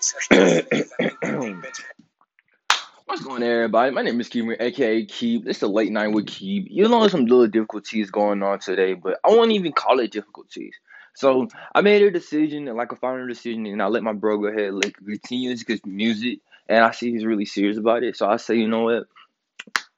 What's going on, everybody? My name is Keeper, aka Keep. It's the late night with Keep. You know, some little difficulties going on today, but I won't even call it difficulties. So I made a decision, like a final decision, and I let my bro go ahead like continue because music, and I see he's really serious about it. So I say, you know what?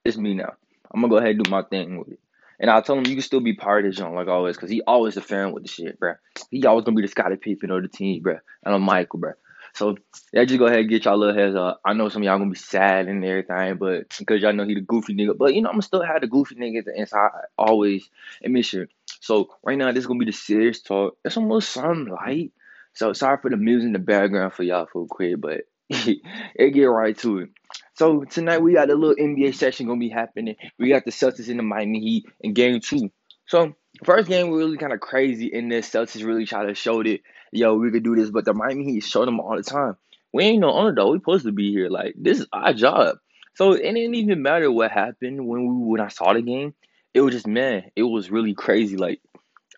It's me now. I'm gonna go ahead and do my thing with it. And I told him you can still be part of this like always, cause he always a fan with the shit, bro. He always gonna be the Scottie Pippen of the team, bro. And I'm Michael, bro. So yeah, just go ahead and get y'all little heads up. I know some of y'all gonna be sad and everything, but because y'all know he the goofy nigga. But you know, I'm gonna still have the goofy niggas inside always and make sure. So right now this is gonna be the serious talk. It's almost something light. So sorry for the music in the background for y'all for quick, but it get right to it. So tonight we got a little NBA session gonna be happening. We got the Celtics in the Miami Heat in game two. So first game was really kind of crazy in this. Celtics really try to show that yo we could do this, but the Miami Heat show them all the time. We ain't no underdog. We supposed to be here. Like this is our job. So it didn't even matter what happened when we when I saw the game. It was just man, it was really crazy. Like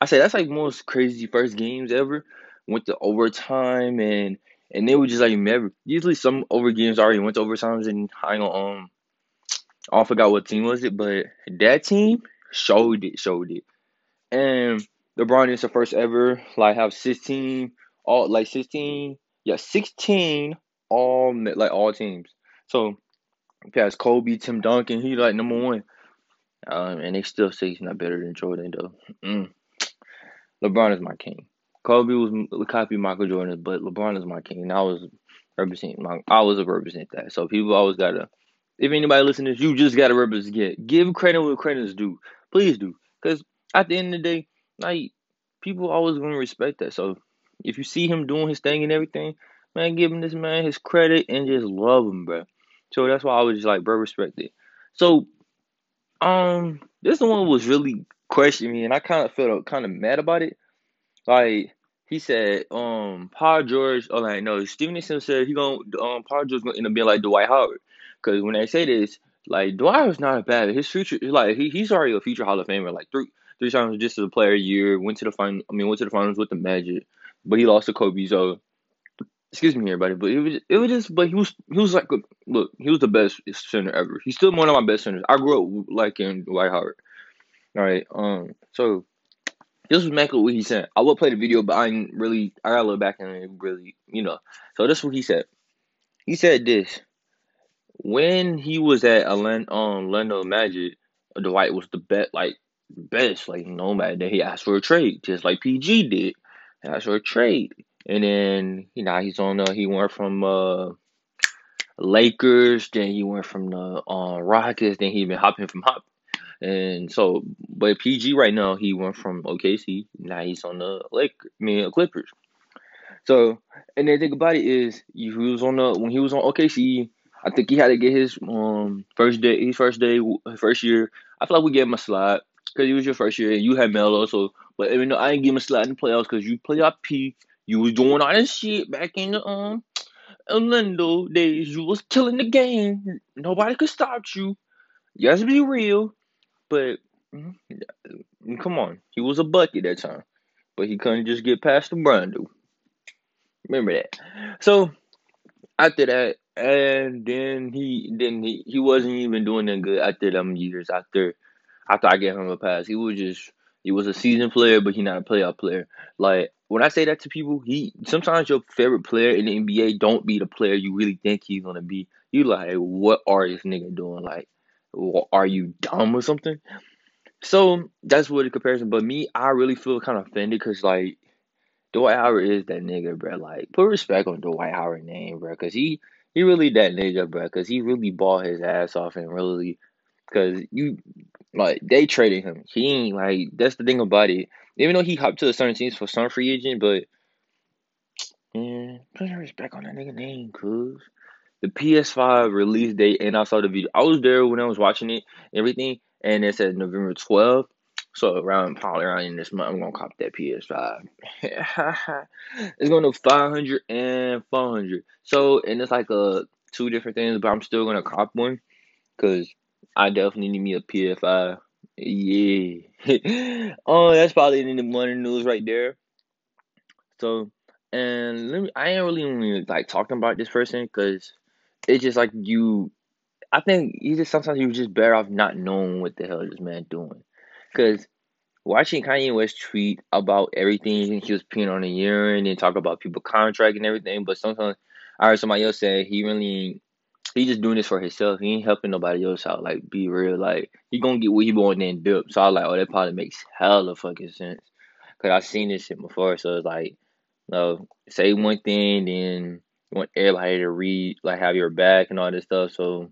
I said, that's like most crazy first games ever. Went to overtime and and they were just like never. Usually some over games already went to overtimes and I don't um I forgot what team was it, but that team showed it, showed it. And LeBron is the first ever like have 16 all like 16 yeah 16 all like all teams. So past Kobe, Tim Duncan, he like number one. Um, and they still say he's not better than Jordan though. Mm. LeBron is my king. Kobe was copy Michael Jordan, but LeBron is my king. And I was representing my, I was a represent that. So people always gotta. If anybody listening, you just gotta represent. Give credit where credit is due. Please do, because at the end of the day, like people always gonna respect that. So if you see him doing his thing and everything, man, give him this man his credit and just love him, bro. So that's why I was just like, bro, respect it. So, um, this one was really questioning me, and I kind of felt kind of mad about it. Like he said, um, Paul George. Oh, like no, Stevenson said he gonna um Paul George gonna end up being like Dwight Howard, because when they say this, like Dwight was not a bad. His future, like he, he's already a future Hall of Famer. Like three three times just as a player a year. Went to the final. I mean, went to the finals with the Magic, but he lost to Kobe. So excuse me, everybody, but it was it was just. But he was he was like look, he was the best center ever. He's still one of my best centers. I grew up liking Dwight Howard. All right, um, so this was exactly what he said. I will play the video, but I didn't really. I gotta look back and really, you know. So this is what he said. He said this when he was at um, Orlando Magic. Dwight was the best, like best, like no matter that he asked for a trade, just like PG did. He asked for a trade, and then you know he's on. the he went from uh Lakers, then he went from the uh, Rockets, then he been hopping from hop and so, but PG right now he went from OKC. Now he's on the Lake, I mean Clippers. So, and the thing about it is, he was on the when he was on OKC. I think he had to get his um first day, his first day, first year. I feel like we gave him a slot because he was your first year and you had Melo. So, but even though I didn't give him a slot in the playoffs because you play up P, you was doing all this shit back in the um Orlando days. You was killing the game. Nobody could stop you. To be real. But mm-hmm, come on, he was a bucket that time, but he couldn't just get past the Brando. Remember that. So after that, and then he then he, he wasn't even doing that good after them years. After after I gave him a pass, he was just he was a seasoned player, but he not a playoff player. Like when I say that to people, he sometimes your favorite player in the NBA don't be the player you really think he's gonna be. You like, what are this nigga doing? Like are you dumb or something? So that's what the comparison. But me, I really feel kind of offended because like Dwight Howard is that nigga, bro. Like put respect on Dwight Howard name, bro, because he he really that nigga, bro. Because he really bought his ass off and really, because you like they traded him. He ain't like that's the thing about it. Even though he hopped to the certain teams for some free agent, but man, put respect on that nigga name, cuz the PS5 release date, and I saw the video. I was there when I was watching it, everything, and it said November 12th. So around probably around in this month, I'm gonna cop that PS5. it's going to 500 and 400. So and it's like a uh, two different things, but I'm still gonna cop one, cause I definitely need me a PS5. Yeah. oh, that's probably in the morning news right there. So And let me, I ain't really, really like talking about this person because it's just like you. I think you just sometimes you're just better off not knowing what the hell this man doing, because watching Kanye West tweet about everything he was peeing on the urine and talk about people contract and everything, but sometimes I heard somebody else say he really he just doing this for himself. He ain't helping nobody else out. Like be real, like he gonna get what he want and dip. So I was like, oh, that probably makes hella fucking sense, cause I seen this shit before. So it's like no, say one thing, then you want everybody to read, like have your back and all this stuff. So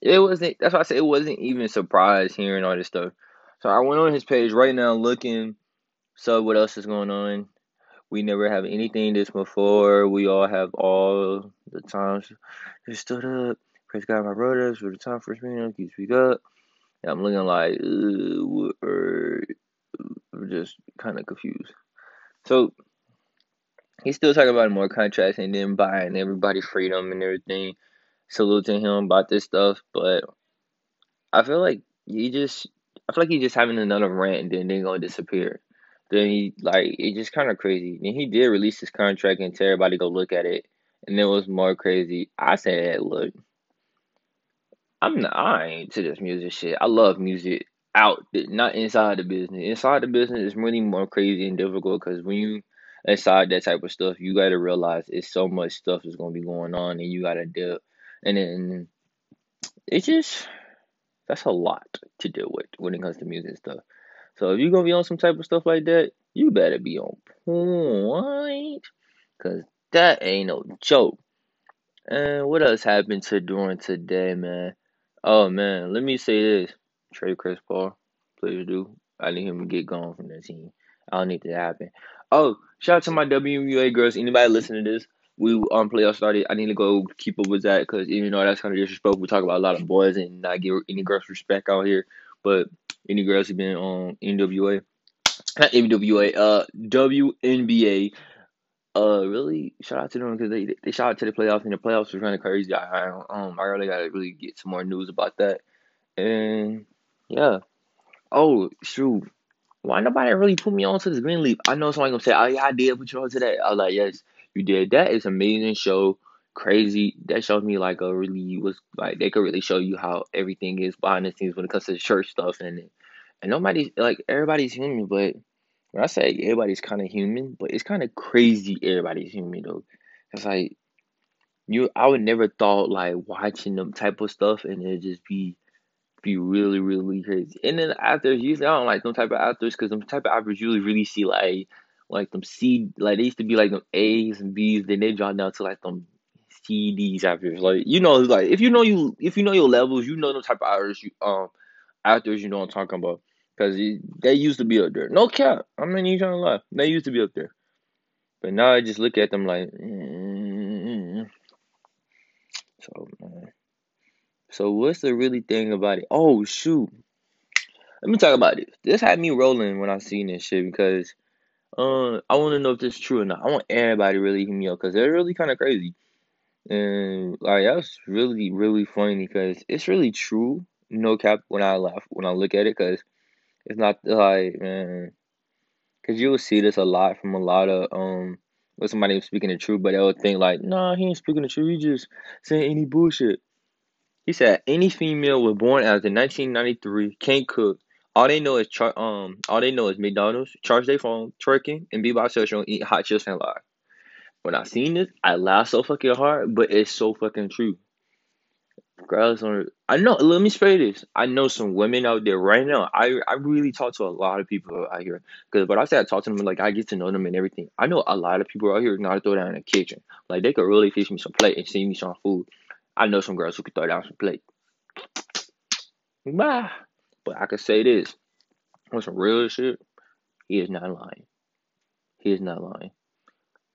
it wasn't. That's why I said it wasn't even surprised hearing all this stuff. So I went on his page right now, looking. So what else is going on? We never have anything this before. We all have all the times. Just stood up. Praise God, my brothers, for the time for speaking up. Speak up. And I'm looking like, uh, just kind of confused. So he's still talking about more contracts and then buying everybody freedom and everything. Saluting him about this stuff, but I feel like he just I feel like he's just having another rant and then they're gonna disappear. Then he like it's just kind of crazy. Then he did release his contract and tell everybody go look at it, and it was more crazy. I said, look, I'm not I ain't to this music shit. I love music out, not inside the business. Inside the business is really more crazy and difficult because when you inside that type of stuff, you got to realize it's so much stuff is gonna be going on, and you got to deal. And then it's just that's a lot to deal with when it comes to music stuff. So if you're gonna be on some type of stuff like that, you better be on point, cause that ain't no joke. And what else happened to during today, man? Oh man, let me say this: trade Chris Paul, please do. I need him to get gone from that team. I don't need that to happen. Oh, shout out to my WNBA girls. Anybody listening to this? We um playoff started. I need to go keep up with that because even though that's kind of disrespectful, we talk about a lot of boys and not give any girls respect out here. But any girls who've been on NWA, not NWA, uh, WNBA, uh, really shout out to them because they they shout out to the playoffs and the playoffs was kind of crazy. I, I um I really gotta really get some more news about that. And yeah, oh shoot, why nobody really put me on to this Greenleaf? I know somebody gonna say, oh yeah, I did put you on to that. I was like, yes, you did. That is amazing show. Crazy. That showed me like a really was like they could really show you how everything is behind the scenes when it comes to church stuff and and nobody's like everybody's human, but when I say everybody's kind of human, but it's kind of crazy everybody's human though. It's like you, I would never thought like watching them type of stuff and it just be be really really crazy. And then actors usually I don't like them type of actors because them type of actors usually really see like like them C like they used to be like them A's and B's, then they drop down to like them C D's actors. Like you know, like if you know you if you know your levels, you know the type of actors you um actors you know I'm talking about. Cause they used to be up there. No cap. I mean, you trying to lie. They used to be up there. But now I just look at them like, mm-hmm. so man. So what's the really thing about it? Oh shoot. Let me talk about this. This had me rolling when I seen this shit because uh I want to know if this is true or not. I want everybody really hit me up because they're really kind of crazy. And like that's really really funny because it's really true. No cap when I laugh when I look at it because it's not like man, because you will see this a lot from a lot of um, with somebody was speaking the truth, but they'll think like, nah, he ain't speaking the truth. He just saying any bullshit. He said any female was born after 1993 can't cook. All they know is char- um, all they know is McDonald's, charge their phone, twerking, and be bisexual and eat hot chips and lie. When I seen this, I laughed so fucking hard, but it's so fucking true. Girls are. I know. Let me say this. I know some women out there right now. I I really talk to a lot of people out here because when I say I talk to them, like I get to know them and everything. I know a lot of people out here to throw down in the kitchen. Like they could really fix me some plate and see me some food. I know some girls who could throw down some plate. Bah. But I could say this. On some real shit, he is not lying. He is not lying.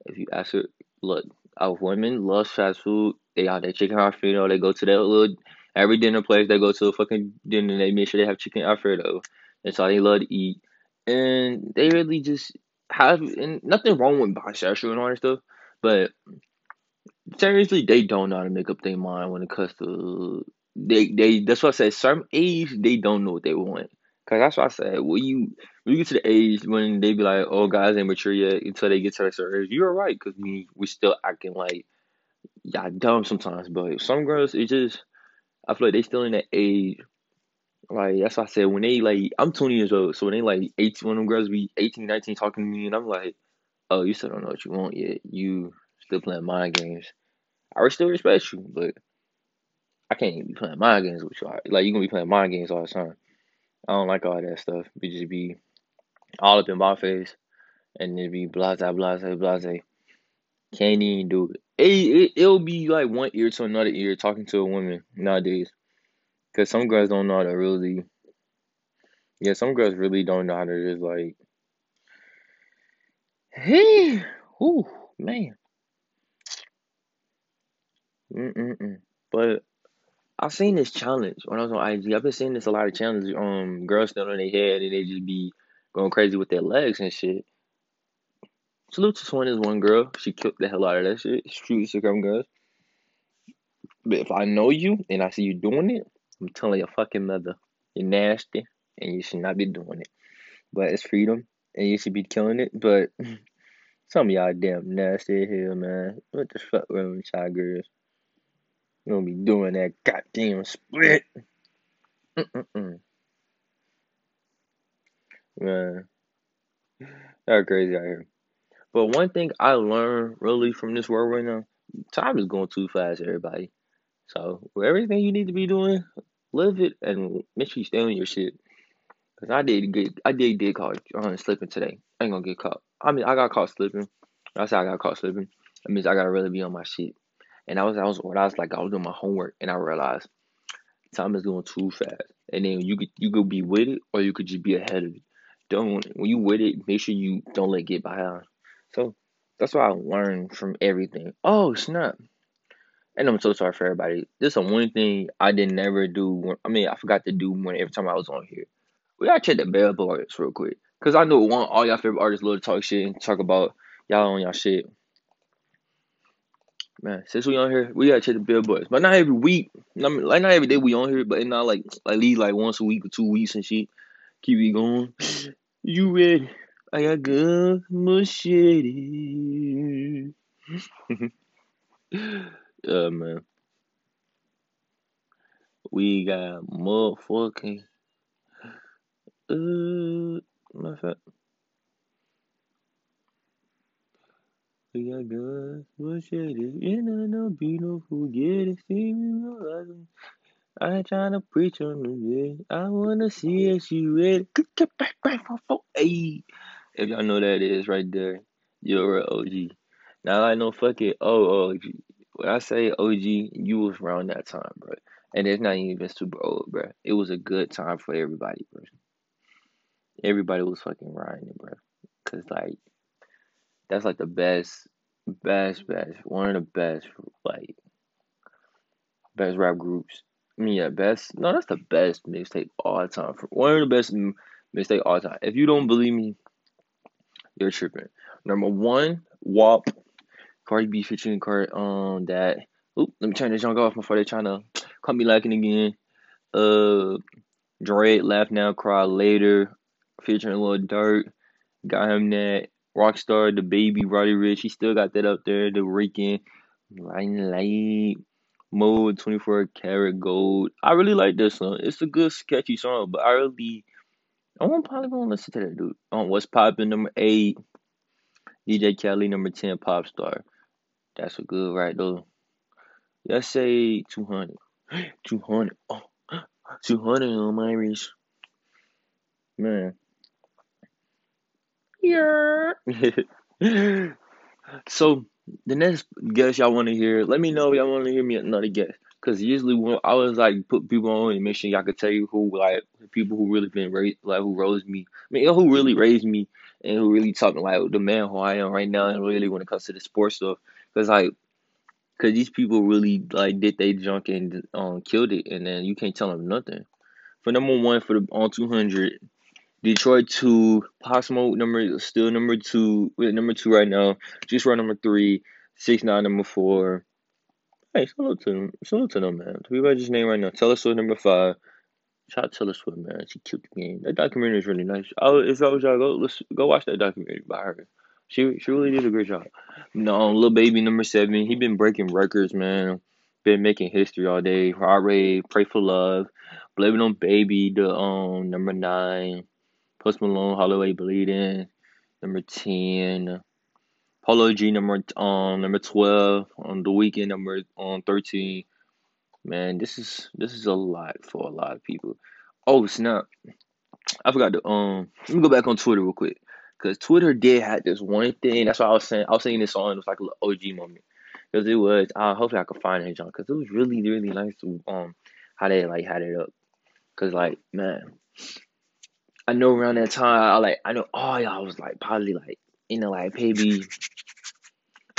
If you ask her, look, our women love fast food. They have their chicken alfredo. They go to their little every dinner place. They go to a fucking dinner. They make sure they have chicken alfredo. That's all they love to eat. And they really just have and nothing wrong with bisexual and all that stuff, but seriously, they don't know how to make up their mind when it comes to they they. That's what I say. Certain age, they don't know what they want. Cause that's what I said. When you when you get to the age when they be like, "Oh, guys ain't mature yet," until they get to that certain age, you're right. Cause we we still acting like y'all dumb sometimes. But some girls, it just I feel like they still in that age. Like that's what I said when they like I'm 20 years old, so when they like 18, one of them girls be 18, 19 talking to me, and I'm like, "Oh, you still don't know what you want yet. You still playing mind games." I still respect you, but I can't even be playing mind games with you. Like you gonna be playing mind games all the time. I don't like all that stuff. We just be all up in my face, and it be blase, blase, blase. Can't even do it. It, it. It'll be like one ear to another ear talking to a woman nowadays. Because some girls don't know how to really. Yeah, some girls really don't know how to just like. Hey, whoo, man. Mm-mm-mm. But I've seen this challenge when I was on IG. I've been seeing this a lot of challenges. Um, girls stand on their head and they just be going crazy with their legs and shit. Salute to Swan is one girl. She killed the hell out of that shit. True Instagram girls. But if I know you and I see you doing it, I'm telling your fucking mother, you're nasty and you should not be doing it. But it's freedom and you should be killing it. But some of y'all damn nasty here, man. What the fuck wrong with y'all girls? You gonna be doing that goddamn split. Man, y'all crazy out here. But one thing I learned really from this world right now, time is going too fast, everybody. So everything you need to be doing, live it and make sure you stay on your shit. Cause I did get, I did get caught uh, slipping today. I ain't gonna get caught. I mean, I got caught slipping. I said I got caught slipping. That means I gotta really be on my shit. And I was, I was, what I was like, I was doing my homework, and I realized time is going too fast. And then you could, you could be with it, or you could just be ahead of it. Don't when you with it, make sure you don't let it get behind. So that's what I learned from everything. Oh snap! And I'm so sorry for everybody. This is one thing I didn't never do. When, I mean, I forgot to do when every time I was on here. We gotta check the bell billboards real quick, cause I know one all y'all favorite artists love to talk shit and talk about y'all on y'all shit. Man, since we on here, we gotta check the billboards, but not every week. I mean, like not every day we on here, but not like at least like once a week or two weeks and shit. Keep it going. You ready? I got good machete. yeah, man. We got motherfucking. Uh, matter of fact. We got good machete. You know, no be no forget it. See me, I ain't trying to preach on the day. I wanna see oh. if she ready. Get back, back, for Hey, if y'all know that is right there, you're an OG. Now I know, fuck it. Oh, OG. When I say OG, you was around that time, bro. And it's not even super old, bro. It was a good time for everybody, bro. Everybody was fucking riding it, bro. Cause like, that's like the best, best, best, one of the best, like, best rap groups I mean, yeah, best. No, that's the best mixtape all the time. One of the best mixtape all the time. If you don't believe me, you're tripping. Number one, WAP. Cardi B featuring Card um that. Oop, let me turn this junk off before they trying to call me lacking again. Uh, Drake, Laugh Now, Cry Later, featuring Lil Durk. Got him that. Rockstar, DaBaby, Roddy Ricch. He still got that up there. The Rican, Light Light mode 24 karat gold. I really like this song. It's a good sketchy song, but I really I won't probably gonna listen to that dude. On what's popping number eight. DJ Khaled number ten pop star. That's a good right though. Let's say two hundred. Two hundred. Oh, 200 on my wrist. Man. Yeah. so the next guest y'all want to hear, let me know if y'all want to hear me another guest. Cause usually when I was like put people on and make sure y'all could tell you who like people who really been raised like who rose me. I mean who really raised me and who really talking like the man who I am right now and really when it comes to the sports stuff. Cause like cause these people really like did they junk and um killed it and then you can't tell them nothing. For number one for the on two hundred, Detroit two, Pop Smoke number still number two, number two right now. Juice WRLD number three, six nine number four. Hey, salute to them, salute to them, man. To be just name right now. Taylor Swift number five, Shout out Taylor Swift, man. She killed the game. That documentary is really nice. Oh, if I was y'all, go let's go watch that documentary by her. She she really did a great job. No, Lil Baby number seven. He been breaking records, man. Been making history all day. Heart rate, pray for love, blaming on baby. The um number nine. Post Malone, Holloway bleeding. Number ten. Polo G number um number twelve on the Weeknd number on thirteen. Man, this is this is a lot for a lot of people. Oh snap! I forgot to um. Let me go back on Twitter real quick, cause Twitter did have this one thing. That's why I was saying I was saying this song. It was like a little OG moment, cause it was. Uh, hopefully I can find it, John, cause it was really really nice to um how they like had it up, cause like man, I know around that time I like I know all y'all was like probably like you know like maybe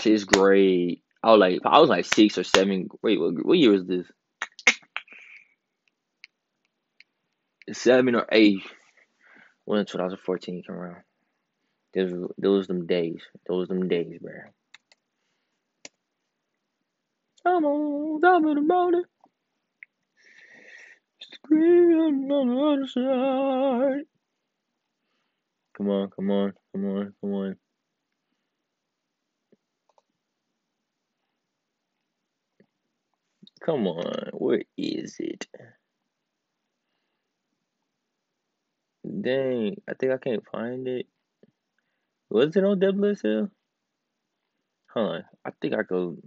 sixth grade. I was like I was like six or seven. Wait, what, what year was this? Seven or eight when 2014 came around. Those those them days. Those them days, bro. Come on, top of the morning. Screaming on the other side. Come on, come on, come on, come on. Come on, where is it? Dang, I think I can't find it. Was it on WSL? On, I think I go.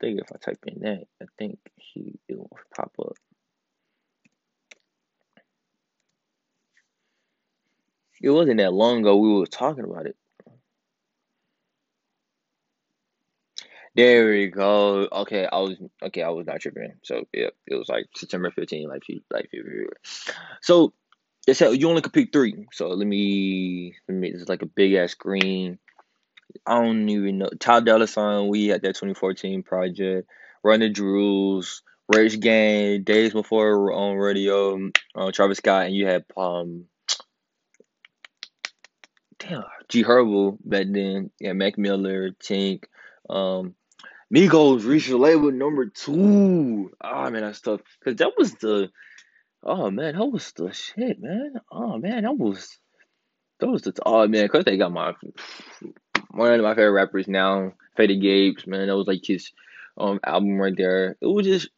Think if I type in that, I think he it will pop up. It wasn't that long ago we were talking about it. There we go. Okay, I was okay. I was not tripping. So yeah, it was like September 15, like like February. So they said you only could pick three. So let me let me. It's like a big ass screen. I don't even know. Ty Dolla $ign. We had that 2014 project. Run the Jewels. Rage Gang. Days before on radio. Uh, Travis Scott and you had um damn, G Herbo back then. Yeah, Mac Miller, Tink, um, Migos reached the label number two. Oh, man, that's tough. Cause that was the oh man, that was the shit, man. Oh man, that was that was the oh man, cause they got my one of my favorite rappers now, Freddie Gibbs, man. That was like his um album right there. It was just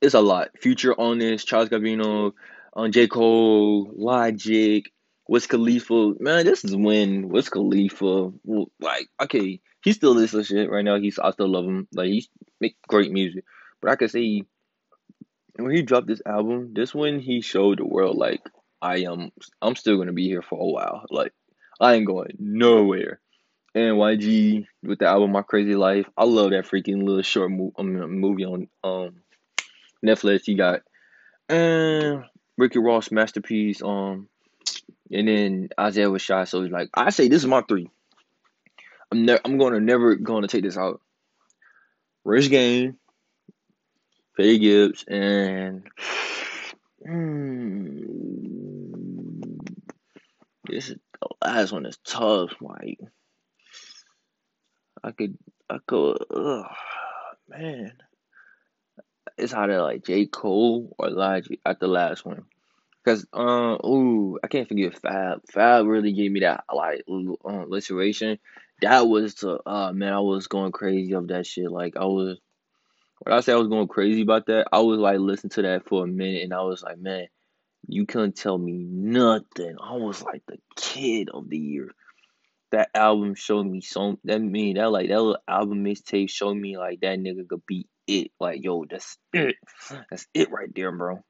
it's a lot. Future on this, Childish Gambino, on um, J. Cole, Logic, Wiz Khalifa, man, this is when Wiz Khalifa, like, okay, he still listens shit right now. He's I still love him. Like he's make great music, but I can say when he dropped this album, this when he showed the world like I am. I'm still gonna be here for a while. Like I ain't going nowhere. And YG with the album My Crazy Life, I love that freaking little short mo- um, movie on um Netflix. He got and Ricky Ross masterpiece. Um and then Isaiah Rashad, so he's like, I say this is my three. I'm never I'm gonna never gonna take this out. Rich Game, Faye Gibbs, and hmm, this is the last one is tough. Like I could I could ugh, man. It's either like J. Cole or Logic at the last one. Cause um ooh I can't forget Fab. Fab really gave me that like uh, literation. That was the uh man I was going crazy of that shit. Like I was when I say I was going crazy about that, I was like listening to that for a minute and I was like, man, you couldn't tell me nothing. I was like the kid of the year. That album showed me so that mean that like that little album mixtape showed me like that nigga could be it. Like yo, that's it. That's it right there, bro.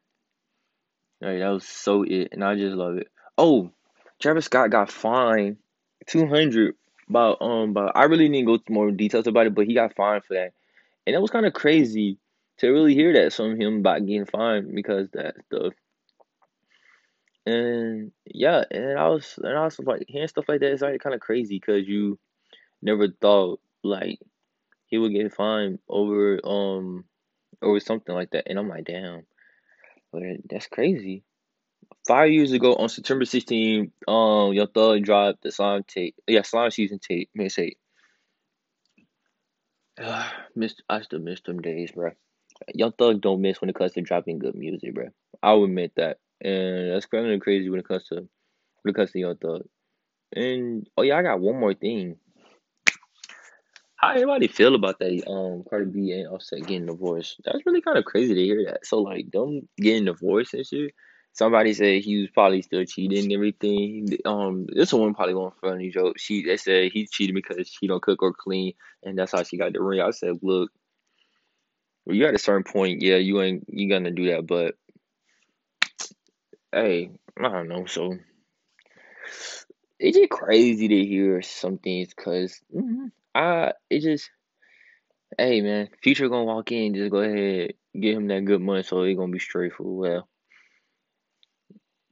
Like that was so it, and I just love it. Oh, Travis Scott got fined two hundred. About um, but I really didn't go into more details about it, but he got fined for that, and it was kind of crazy to really hear that from him about getting fined because that stuff. And yeah, and I was and I was like hearing stuff like that is like kind of crazy because you never thought like he would get fined over um over something like that, and I'm like, damn. That's crazy. Five years ago on September 16th, um, Young Thug dropped the slime tape. Yeah, slime season tape. May say. miss, I still miss them days, bro. Young Thug don't miss when it comes to dropping good music, bro. I'll admit that, and that's kind of crazy when it comes to when it comes to Young Thug. And oh yeah, I got one more thing. How everybody feel about that? Um, Cardi B and Offset getting divorced. That's really kind of crazy to hear that. So like, them getting divorced and shit. Somebody said he was probably still cheating and everything. Um, this one probably going funny joke. She they said he cheated because she don't cook or clean, and that's how she got the ring. I said, look, you at a certain point, yeah, you ain't you gonna do that, but hey, I don't know. So it's just crazy to hear some things, cause mm, I it just hey man, future gonna walk in, just go ahead, get him that good money, so he gonna be straight for well.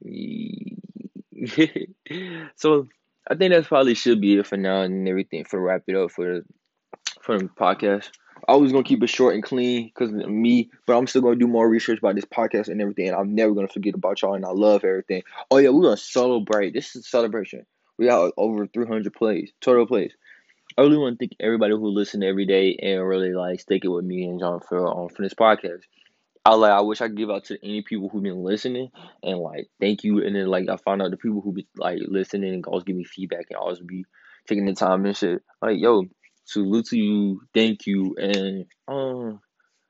so I think that's probably should be it for now and everything for wrap it up for for the podcast. I was gonna keep it short and clean because me, but I'm still gonna do more research about this podcast and everything. And I'm never gonna forget about y'all, and I love everything. Oh yeah, we're gonna celebrate. This is a celebration. We got over 300 plays, total plays. I really want to thank everybody who listen every day and really like sticking with me and John for um, for this podcast. I like I wish I could give out to any people who've been listening and like thank you and then like I found out the people who be like listening and always give me feedback and always be taking the time and shit. Like yo, salute to you, thank you, and um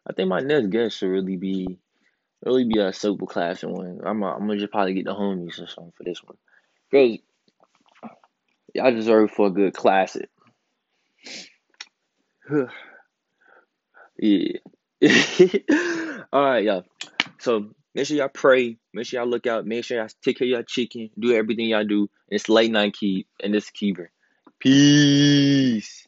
I think my next guest should really be really be a super class one. I'm a, I'm gonna just probably get the homies or something for this one. Cause y'all deserve for a good classic. yeah. All right, y'all. So make sure y'all pray. Make sure y'all look out. Make sure y'all take care of y'all chicken. Do everything y'all do. It's late night keep and this keeper. Peace.